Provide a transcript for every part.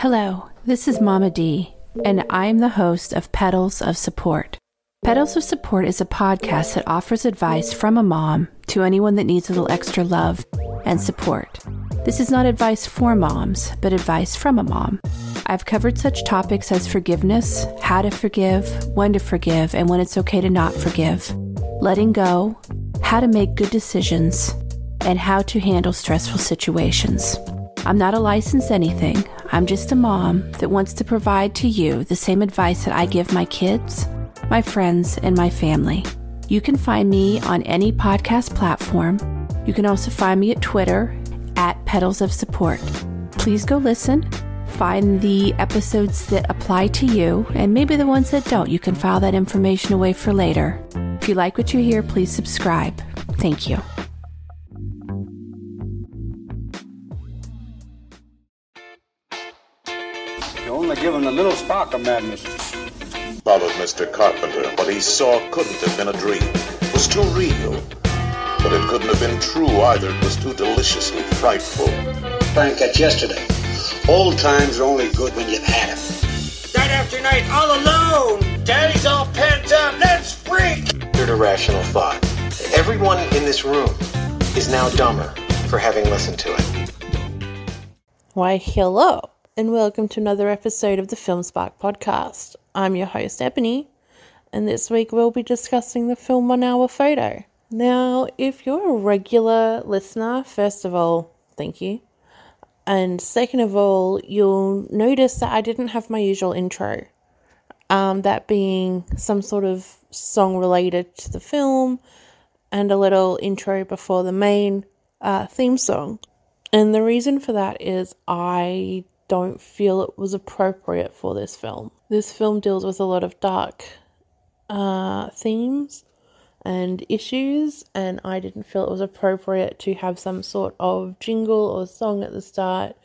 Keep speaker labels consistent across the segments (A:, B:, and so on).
A: Hello, this is Mama D, and I'm the host of Petals of Support. Petals of Support is a podcast that offers advice from a mom to anyone that needs a little extra love and support. This is not advice for moms, but advice from a mom. I've covered such topics as forgiveness, how to forgive, when to forgive, and when it's okay to not forgive, letting go, how to make good decisions, and how to handle stressful situations. I'm not a licensed anything. I'm just a mom that wants to provide to you the same advice that I give my kids, my friends, and my family. You can find me on any podcast platform. You can also find me at Twitter at Petals of Support. Please go listen, find the episodes that apply to you, and maybe the ones that don't. You can file that information away for later. If you like what you hear, please subscribe. Thank you.
B: Little of madness.
C: Followed Mr. Carpenter. What he saw couldn't have been a dream. It was too real. But it couldn't have been true either. It was too deliciously frightful.
D: Frank, that's yesterday. Old times are only good when you've had 'em.
E: Night after night, all alone. Daddy's all pent up. Let's freak.
F: Weird irrational thought. Everyone in this room is now dumber for having listened to it.
G: Why, hello, and welcome to another episode of the Film Spark podcast. I'm your host, Ebony, and this week we'll be discussing the film One Hour Photo. Now, if you're a regular listener, first of all, thank you. And second of all, you'll notice that I didn't have my usual intro. Um, that being some sort of song related to the film and a little intro before the main uh, theme song. And the reason for that is I don't feel it was appropriate for this film. This film deals with a lot of dark uh, themes and issues, and I didn't feel it was appropriate to have some sort of jingle or song at the start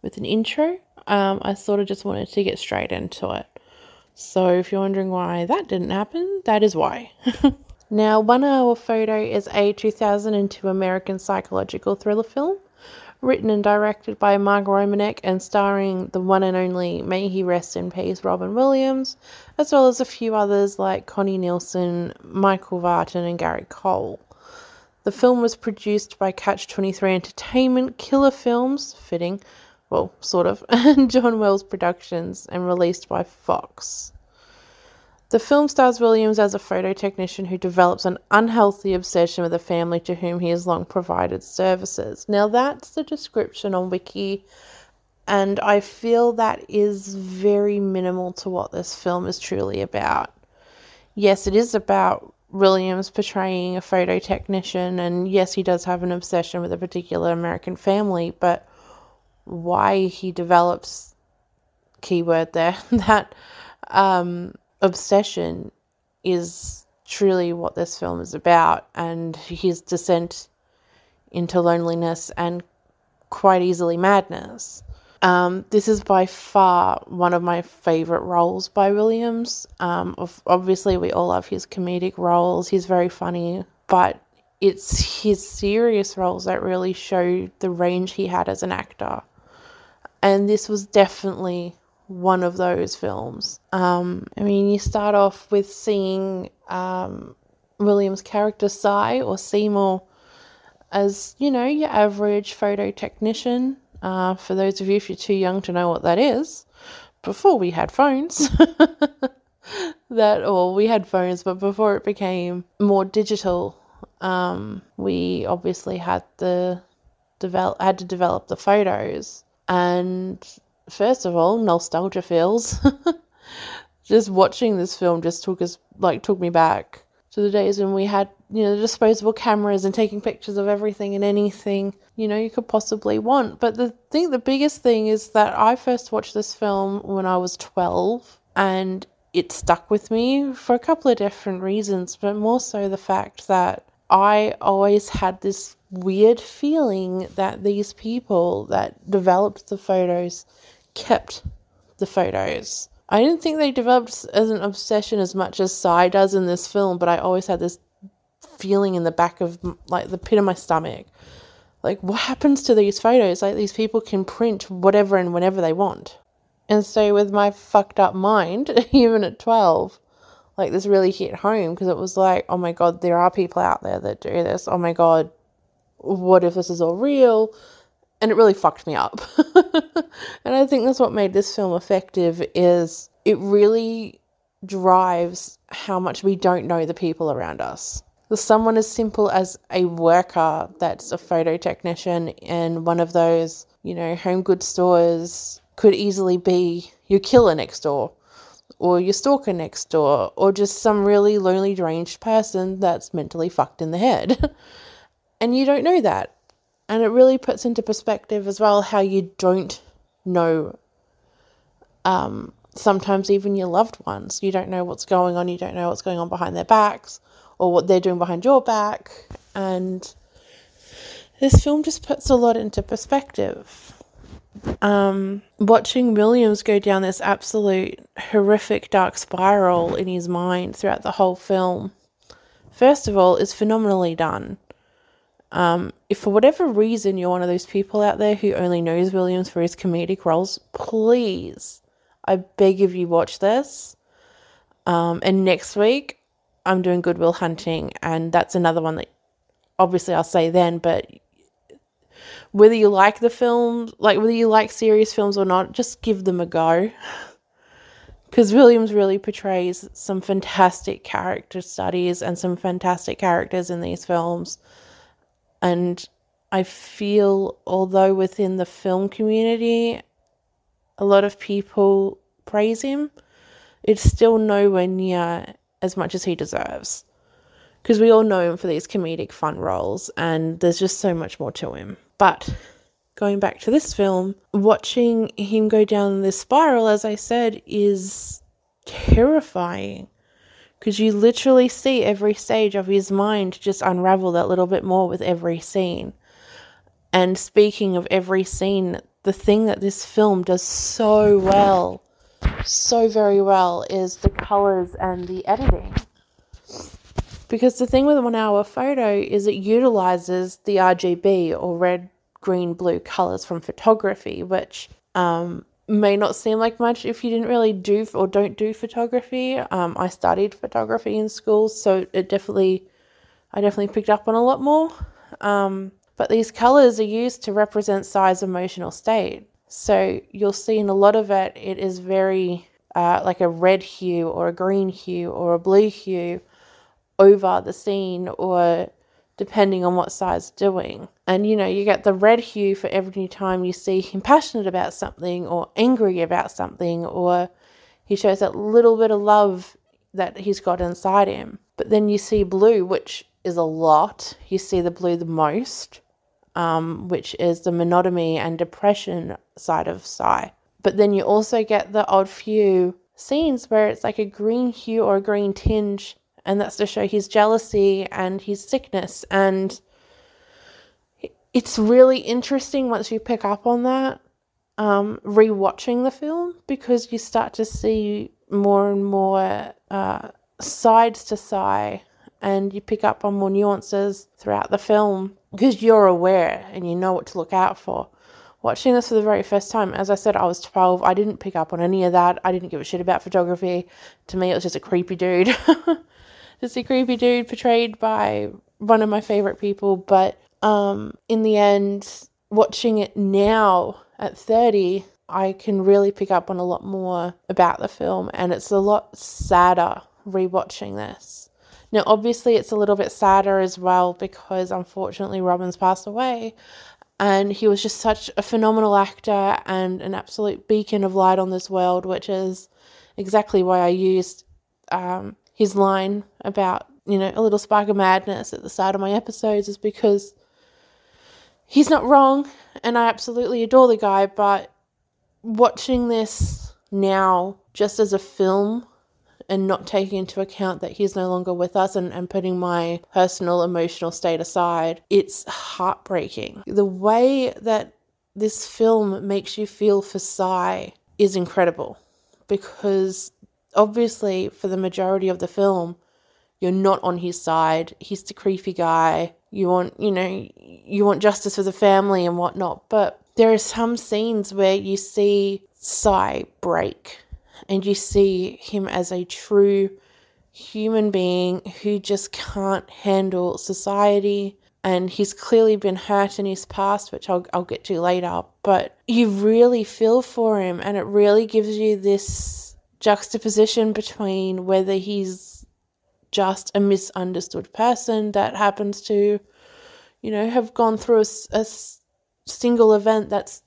G: with an intro. Um, I sort of just wanted to get straight into it. So, if you're wondering why that didn't happen, that is why. now, One Hour Photo is a 2002 American psychological thriller film written and directed by Mark Romanek and starring the one and only, may he rest in peace, Robin Williams, as well as a few others like Connie Nielsen, Michael Vartan, and Gary Cole. The film was produced by Catch 23 Entertainment, Killer Films, fitting, well, sort of, and John Wells Productions, and released by Fox. The film stars Williams as a photo technician who develops an unhealthy obsession with a family to whom he has long provided services. Now, that's the description on Wiki, and I feel that is very minimal to what this film is truly about. Yes, it is about Williams portraying a photo technician, and yes, he does have an obsession with a particular American family, but why he develops keyword there that um, obsession is truly what this film is about, and his descent into loneliness and quite easily madness. Um, this is by far one of my favorite roles by Williams. Um, obviously, we all love his comedic roles, he's very funny, but it's his serious roles that really show the range he had as an actor. And this was definitely one of those films. Um, I mean, you start off with seeing um, William's character Sy or Seymour as, you know, your average photo technician. Uh, for those of you, if you're too young to know what that is, before we had phones, that, or we had phones, but before it became more digital, um, we obviously had the develop had to develop the photos and first of all, nostalgia feels. just watching this film just took us like took me back to the days when we had you know disposable cameras and taking pictures of everything and anything you know you could possibly want but the thing the biggest thing is that i first watched this film when i was 12 and it stuck with me for a couple of different reasons but more so the fact that i always had this weird feeling that these people that developed the photos kept the photos. I didn't think they developed as an obsession as much as Sy does in this film, but I always had this feeling in the back of like the pit of my stomach. Like, what happens to these photos? Like, these people can print whatever and whenever they want. And so, with my fucked up mind, even at 12, like this really hit home because it was like, oh my God, there are people out there that do this. Oh my God, what if this is all real? And it really fucked me up. and I think that's what made this film effective is it really drives how much we don't know the people around us. Someone as simple as a worker that's a photo technician in one of those, you know, home goods stores could easily be your killer next door or your stalker next door or just some really lonely deranged person that's mentally fucked in the head. and you don't know that. And it really puts into perspective as well how you don't know um, sometimes even your loved ones. You don't know what's going on, you don't know what's going on behind their backs or what they're doing behind your back. And this film just puts a lot into perspective. Um, watching Williams go down this absolute horrific dark spiral in his mind throughout the whole film, first of all, is phenomenally done. Um, if for whatever reason you're one of those people out there who only knows Williams for his comedic roles, please, I beg of you, watch this. Um, and next week, I'm doing Good Will Hunting, and that's another one that obviously I'll say then, but whether you like the film, like whether you like serious films or not, just give them a go. Because Williams really portrays some fantastic character studies and some fantastic characters in these films. And I feel, although within the film community, a lot of people praise him, it's still nowhere near as much as he deserves. Because we all know him for these comedic fun roles, and there's just so much more to him. But going back to this film, watching him go down this spiral, as I said, is terrifying because you literally see every stage of his mind just unravel that little bit more with every scene. And speaking of every scene, the thing that this film does so well, so very well, is the colors and the editing. Because the thing with one hour photo is it utilizes the RGB or red, green, blue colors from photography, which um, may not seem like much if you didn't really do or don't do photography. Um, I studied photography in school, so it definitely, I definitely picked up on a lot more. Um, but these colors are used to represent Sy's, emotional state. So you'll see in a lot of it, it is very uh, like a red hue or a green hue or a blue hue over the scene or depending on what Sy's doing. And you know, you get the red hue for every time you see him passionate about something or angry about something or he shows that little bit of love that he's got inside him. But then you see blue, which is a lot. You see the blue the most, um, which is the monotony and depression side of Sy. But then you also get the odd few scenes where it's like a green hue or a green tinge and that's to show his jealousy and his sickness and it's really interesting once you pick up on that um, rewatching the film because you start to see more and more uh, sides to Sy and you pick up on more nuances throughout the film because you're aware and you know what to look out for. Watching this for the very first time, as I said, I was 12. I didn't pick up on any of that. I didn't give a shit about photography. To me, it was just a creepy dude. just a creepy dude portrayed by one of my favorite people. But um, in the end, watching it now at 30, I can really pick up on a lot more about the film, and it's a lot sadder rewatching this. Now, obviously, it's a little bit sadder as well because unfortunately Robin's passed away, and he was just such a phenomenal actor and an absolute beacon of light on this world, which is exactly why I used um, his line about, you know, a little spark of madness at the start of my episodes is because he's not wrong and I absolutely adore the guy, but watching this now just as a film and not taking into account that he's no longer with us and, and putting my personal emotional state aside, it's heartbreaking. The way that this film makes you feel for Sy is incredible because obviously, for the majority of the film, you're not on his side. He's the creepy guy. You want, you know, you want justice for the family and whatnot. But there are some scenes where you see Sy break and you see him as a true human being who just can't handle society and he's clearly been hurt in his past which I'll, I'll get to later but you really feel for him and it really gives you this juxtaposition between whether he's just a misunderstood person that happens to you know have gone through a, a single event that's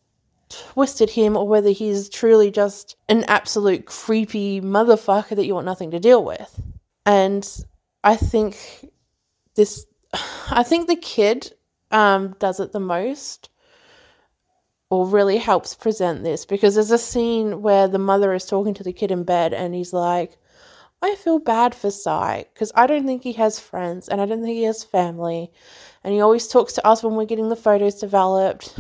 G: twisted him or whether he's truly just an absolute creepy motherfucker that you want nothing to deal with. And I think this, I think the kid um, does it the most or really helps present this because there's a scene where the mother is talking to the kid in bed and he's like, I feel bad for Sy because I don't think he has friends and I don't think he has family. And he always talks to us when we're getting the photos developed.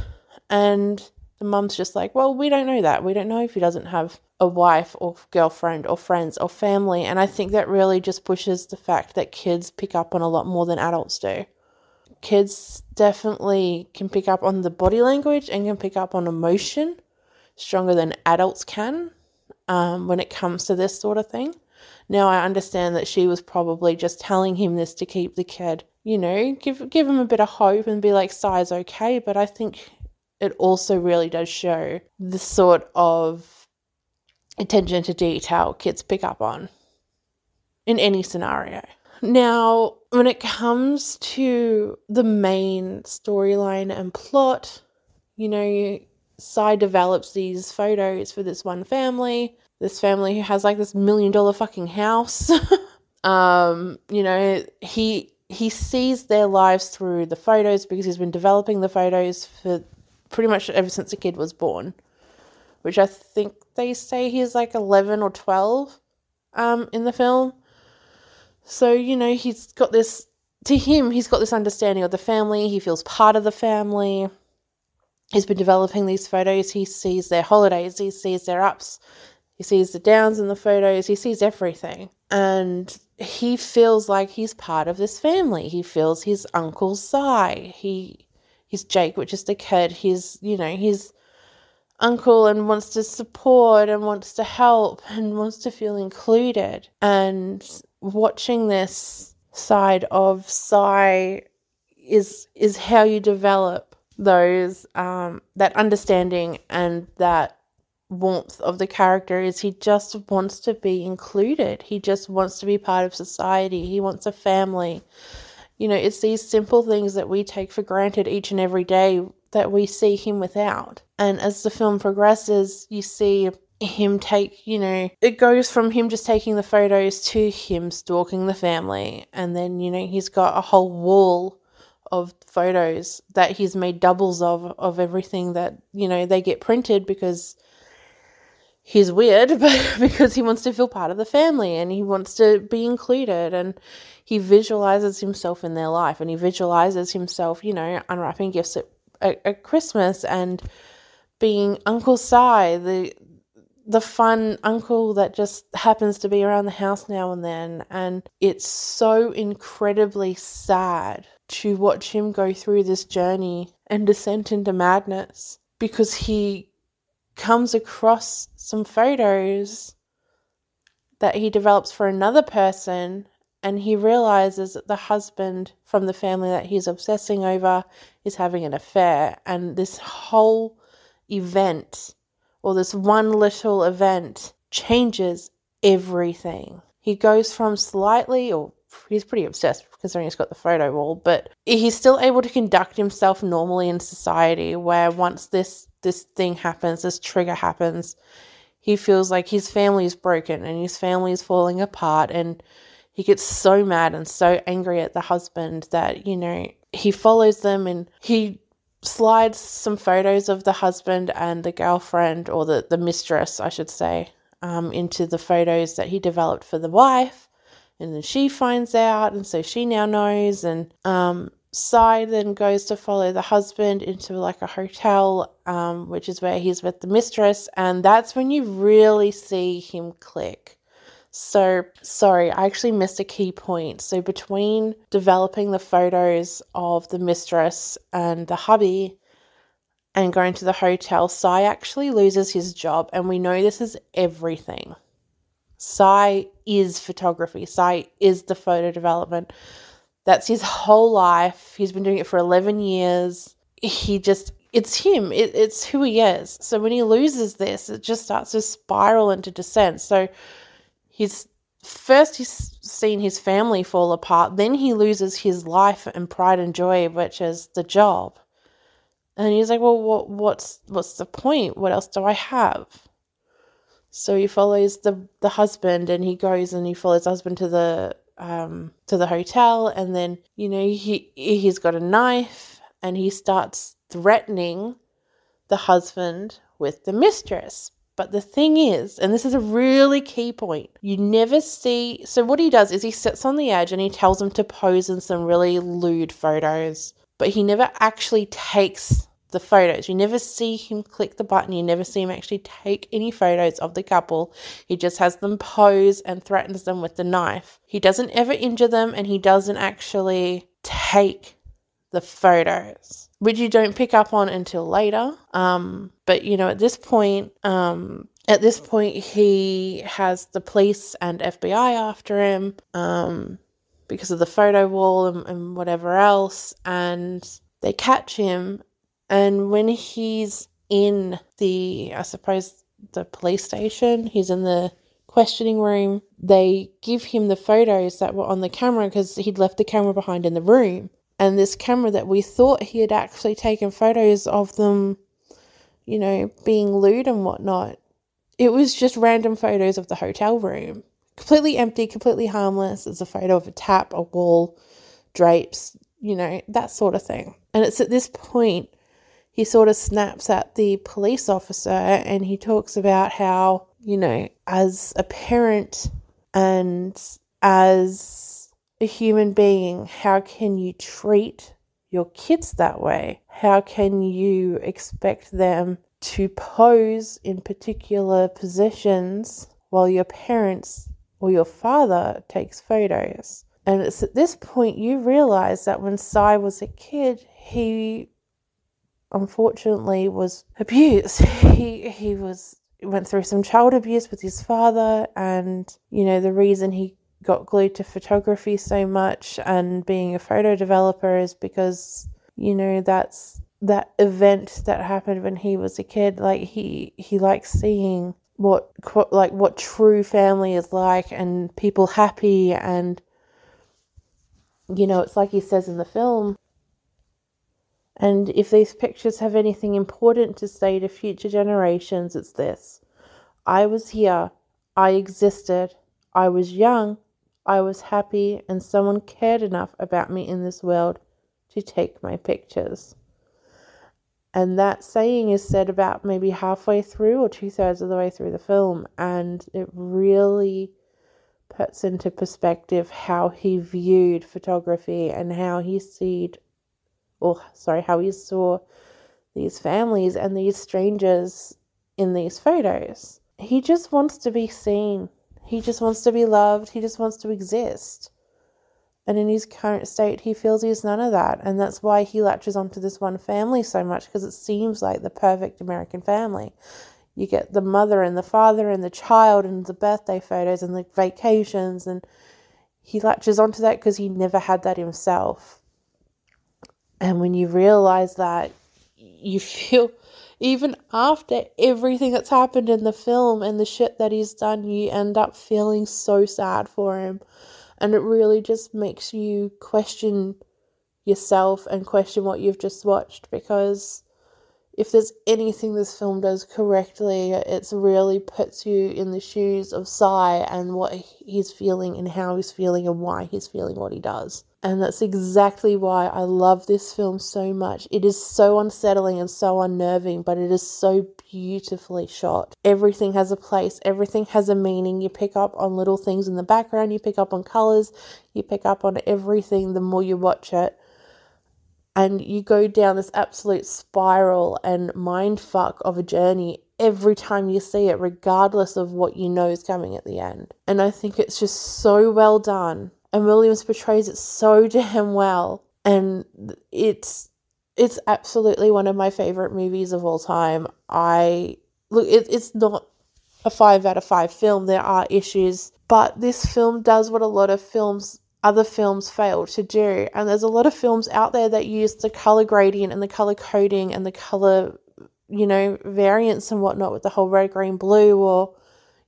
G: And the mum's just like, well, we don't know that. We don't know if he doesn't have a wife or girlfriend or friends or family. And I think that really just pushes the fact that kids pick up on a lot more than adults do. Kids definitely can pick up on the body language and can pick up on emotion stronger than adults can um, when it comes to this sort of thing. Now I understand that she was probably just telling him this to keep the kid, you know, give give him a bit of hope and be like, "Sy's okay." But I think it also really does show the sort of attention to detail kids pick up on in any scenario. Now, when it comes to the main storyline and plot, you know, Sy develops these photos for this one family, this family who has like this million dollar fucking house. um, you know, he he sees their lives through the photos because he's been developing the photos for pretty much ever since the kid was born, which I think they say he's like 11 or 12 um, in the film. So, you know, he's got this, to him, he's got this understanding of the family. He feels part of the family. He's been developing these photos. He sees their holidays, he sees their ups, he sees the downs in the photos, he sees everything. And he feels like he's part of this family. He feels his uncle's side. He he's Jake, which is the kid. He's, you know, he's uncle and wants to support and wants to help and wants to feel included. And watching this side of Sy is is how you develop those um, that understanding and that warmth of the character is he just wants to be included. He just wants to be part of society. He wants a family. You know, it's these simple things that we take for granted each and every day that we see him without. And as the film progresses, you see him take, you know, it goes from him just taking the photos to him stalking the family. And then, you know, he's got a whole wall of photos that he's made doubles of, of everything that, you know, they get printed because he's weird, but because he wants to feel part of the family and he wants to be included. And he visualizes himself in their life and he visualizes himself, you know, unwrapping gifts at, at, at Christmas and being Uncle Sy, the the fun uncle that just happens to be around the house now and then. And it's so incredibly sad to watch him go through this journey and descent into madness because he comes across some photos that he develops for another person and he realizes that the husband from the family that he's obsessing over is having an affair and this whole event or this one little event changes everything. He goes from slightly or he's pretty obsessed considering he's got the photo wall but he's still able to conduct himself normally in society where once this this thing happens this trigger happens he feels like his family is broken and his family is falling apart and he gets so mad and so angry at the husband that, you know, he follows them and he slides some photos of the husband and the girlfriend, or the, the mistress, I should say, um, into the photos that he developed for the wife. And then she finds out, and so she now knows. And um, Sy then goes to follow the husband into like a hotel, um, which is where he's with the mistress. And that's when you really see him click so, sorry, I actually missed a key point. So, between developing the photos of the mistress and the hubby, and going to the hotel, Sy actually loses his job, and we know this is everything. Sy is photography, Sy is the photo development. That's his whole life. He's been doing it for 11 years. He just, it's him, it, it's who he is. So when he loses this, it just starts to spiral into descent. So he's first he's seen his family fall apart, then he loses his life and pride and joy, which is the job. And he's like, "Well, what what's what's the point? What else do I have?" So he follows the the husband, and he goes and he follows husband to the um to the hotel, and then you know he he's got a knife, and he starts threatening the husband with the mistress. But the thing is, and this is a really key point, you never see. So, what he does is he sits on the edge and he tells them to pose in some really lewd photos, but he never actually takes the photos. You never see him click the button, you never see him actually take any photos of the couple. He just has them pose and threatens them with the knife. He doesn't ever injure them and he doesn't actually take the photos which you don't pick up on until later. Um, but you know, at this point, um, at this point, he has the police and FBI after him um, because of the photo wall and, and whatever else, and they catch him. And when he's in the, I suppose, the police station, he's in the questioning room. They give him the photos that were on the camera because he'd left the camera behind in the room and this camera that we thought he had actually taken photos of them, you know, being lewd and whatnot. It was just random photos of the hotel room. Completely empty, completely harmless. It's a photo of a tap, a wall, drapes, you know, that sort of thing. And it's at this point he sort of snaps at the police officer and he talks about how, you know, as a parent and as a human being, how can you treat your kids that way? How can you expect them to pose in particular positions while your parents or your father takes photos? And it's at this point you realize that when Sy was a kid, he unfortunately was abused. He he was went through some child abuse with his father and you know the reason he got glued to photography so much and being a photo developer is because you know that's that event that happened when he was a kid. Like he he likes seeing what like what true family is like and people happy and you know it's like he says in the film. And if these pictures have anything important to say to future generations it's this. I was here. I existed. I was young I was happy and someone cared enough about me in this world to take my pictures. And that saying is said about maybe halfway through or two thirds of the way through the film. And it really puts into perspective how he viewed photography and how he seed or sorry, how he saw these families and these strangers in these photos. He just wants to be seen. He just wants to be loved. He just wants to exist. And in his current state, he feels he's none of that. And that's why he latches onto this one family so much because it seems like the perfect American family. You get the mother and the father and the child and the birthday photos and the vacations. And he latches onto that because he never had that himself. And when you realize that, you feel even after everything that's happened in the film and the shit that he's done, you end up feeling so sad for him. And it really just makes you question yourself and question what you've just watched because if there's anything this film does correctly, it really puts you in the shoes of Sy and what he's feeling and how he's feeling and why he's feeling what he does. And that's exactly why I love this film so much. It is so unsettling and so unnerving, but it is so beautifully shot. Everything has a place, everything has a meaning. You pick up on little things in the background, you pick up on colors, you pick up on everything the more you watch it. And you go down this absolute spiral and mind fuck of a journey every time you see it, regardless of what you know is coming at the end. And I think it's just so well done and Williams portrays it so damn well. And it's it's absolutely one of my favorite movies of all time. I look, it, it's not a five out of five film. There are issues, but this film does what a lot of films, other films, fail to do. And there's a lot of films out there that use the color gradient and the color coding and the color, you know, variants and whatnot with the whole red, green, blue, or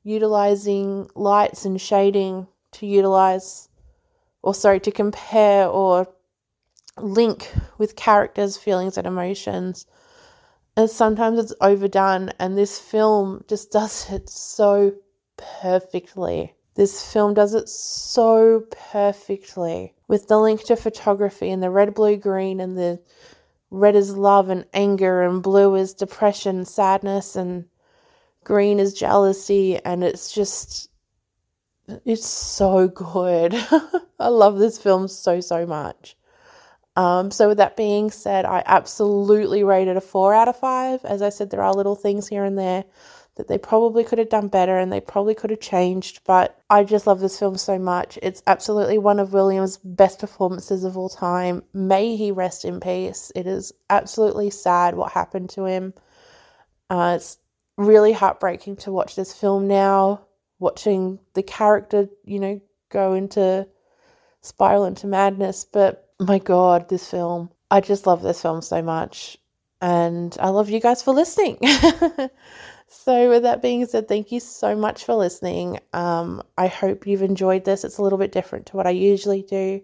G: utilizing lights and shading to utilize, or sorry, to compare or link with characters' feelings and emotions. And sometimes it's overdone, and this film just does it so perfectly. This film does it so perfectly with the link to photography and the red, blue, green, and the red is love and anger, and blue is depression, sadness, and green is jealousy. And it's just, it's so good. I love this film so, so much. Um, so, with that being said, I absolutely rated a four out of five. As I said, there are little things here and there that they probably could have done better and they probably could have changed, but I just love this film so much. It's absolutely one of Williams' best performances of all time. May he rest in peace. It is absolutely sad what happened to him. Uh, it's really heartbreaking to watch this film now, watching the character, you know, go into spiral into madness, but my god, this film. I just love this film so much. And I love you guys for listening. so, with that being said, thank you so much for listening. Um, I hope you've enjoyed this. It's a little bit different to what I usually do.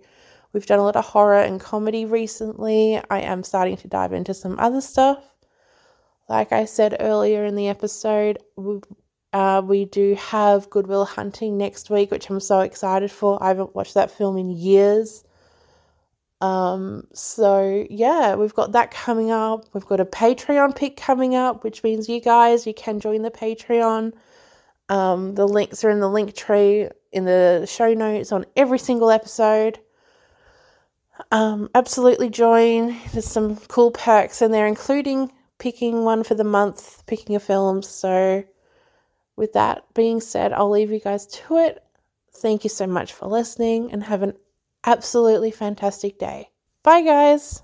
G: We've done a lot of horror and comedy recently. I am starting to dive into some other stuff. Like I said earlier in the episode, uh, we do have Good Will Hunting next week, which I'm so excited for. I haven't watched that film in years. Um, so yeah, we've got that coming up. We've got a Patreon pick coming up, which means you guys you can join the Patreon. Um, the links are in the Linktree in the show notes on every single episode. Um, absolutely join. There's some cool perks in there, including picking one for the month, picking a film. So, with that being said, I'll leave you guys to it. Thank you so much for listening and have an absolutely fantastic day. Bye, guys.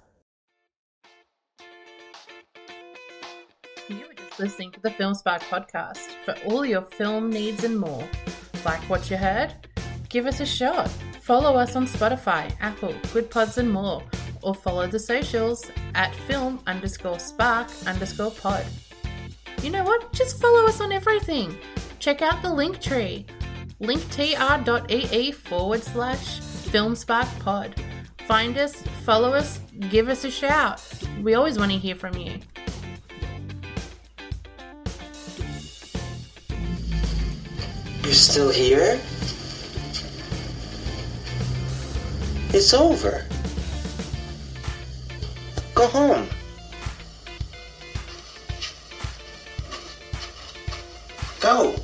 A: You were just listening to the Film Spark podcast for all your film needs and more. Like what you heard? Give us a shot. Follow us on Spotify, Apple, Goodpods, and more. Or follow the socials at film underscore spark underscore pod. You know what? Just follow us on everything. Check out the Linktree linktr.ee forward slash FilmSpark Pod. Find us, follow us, give us a shout. We always want to hear from you.
D: You're still here? It's over. Go home. Go.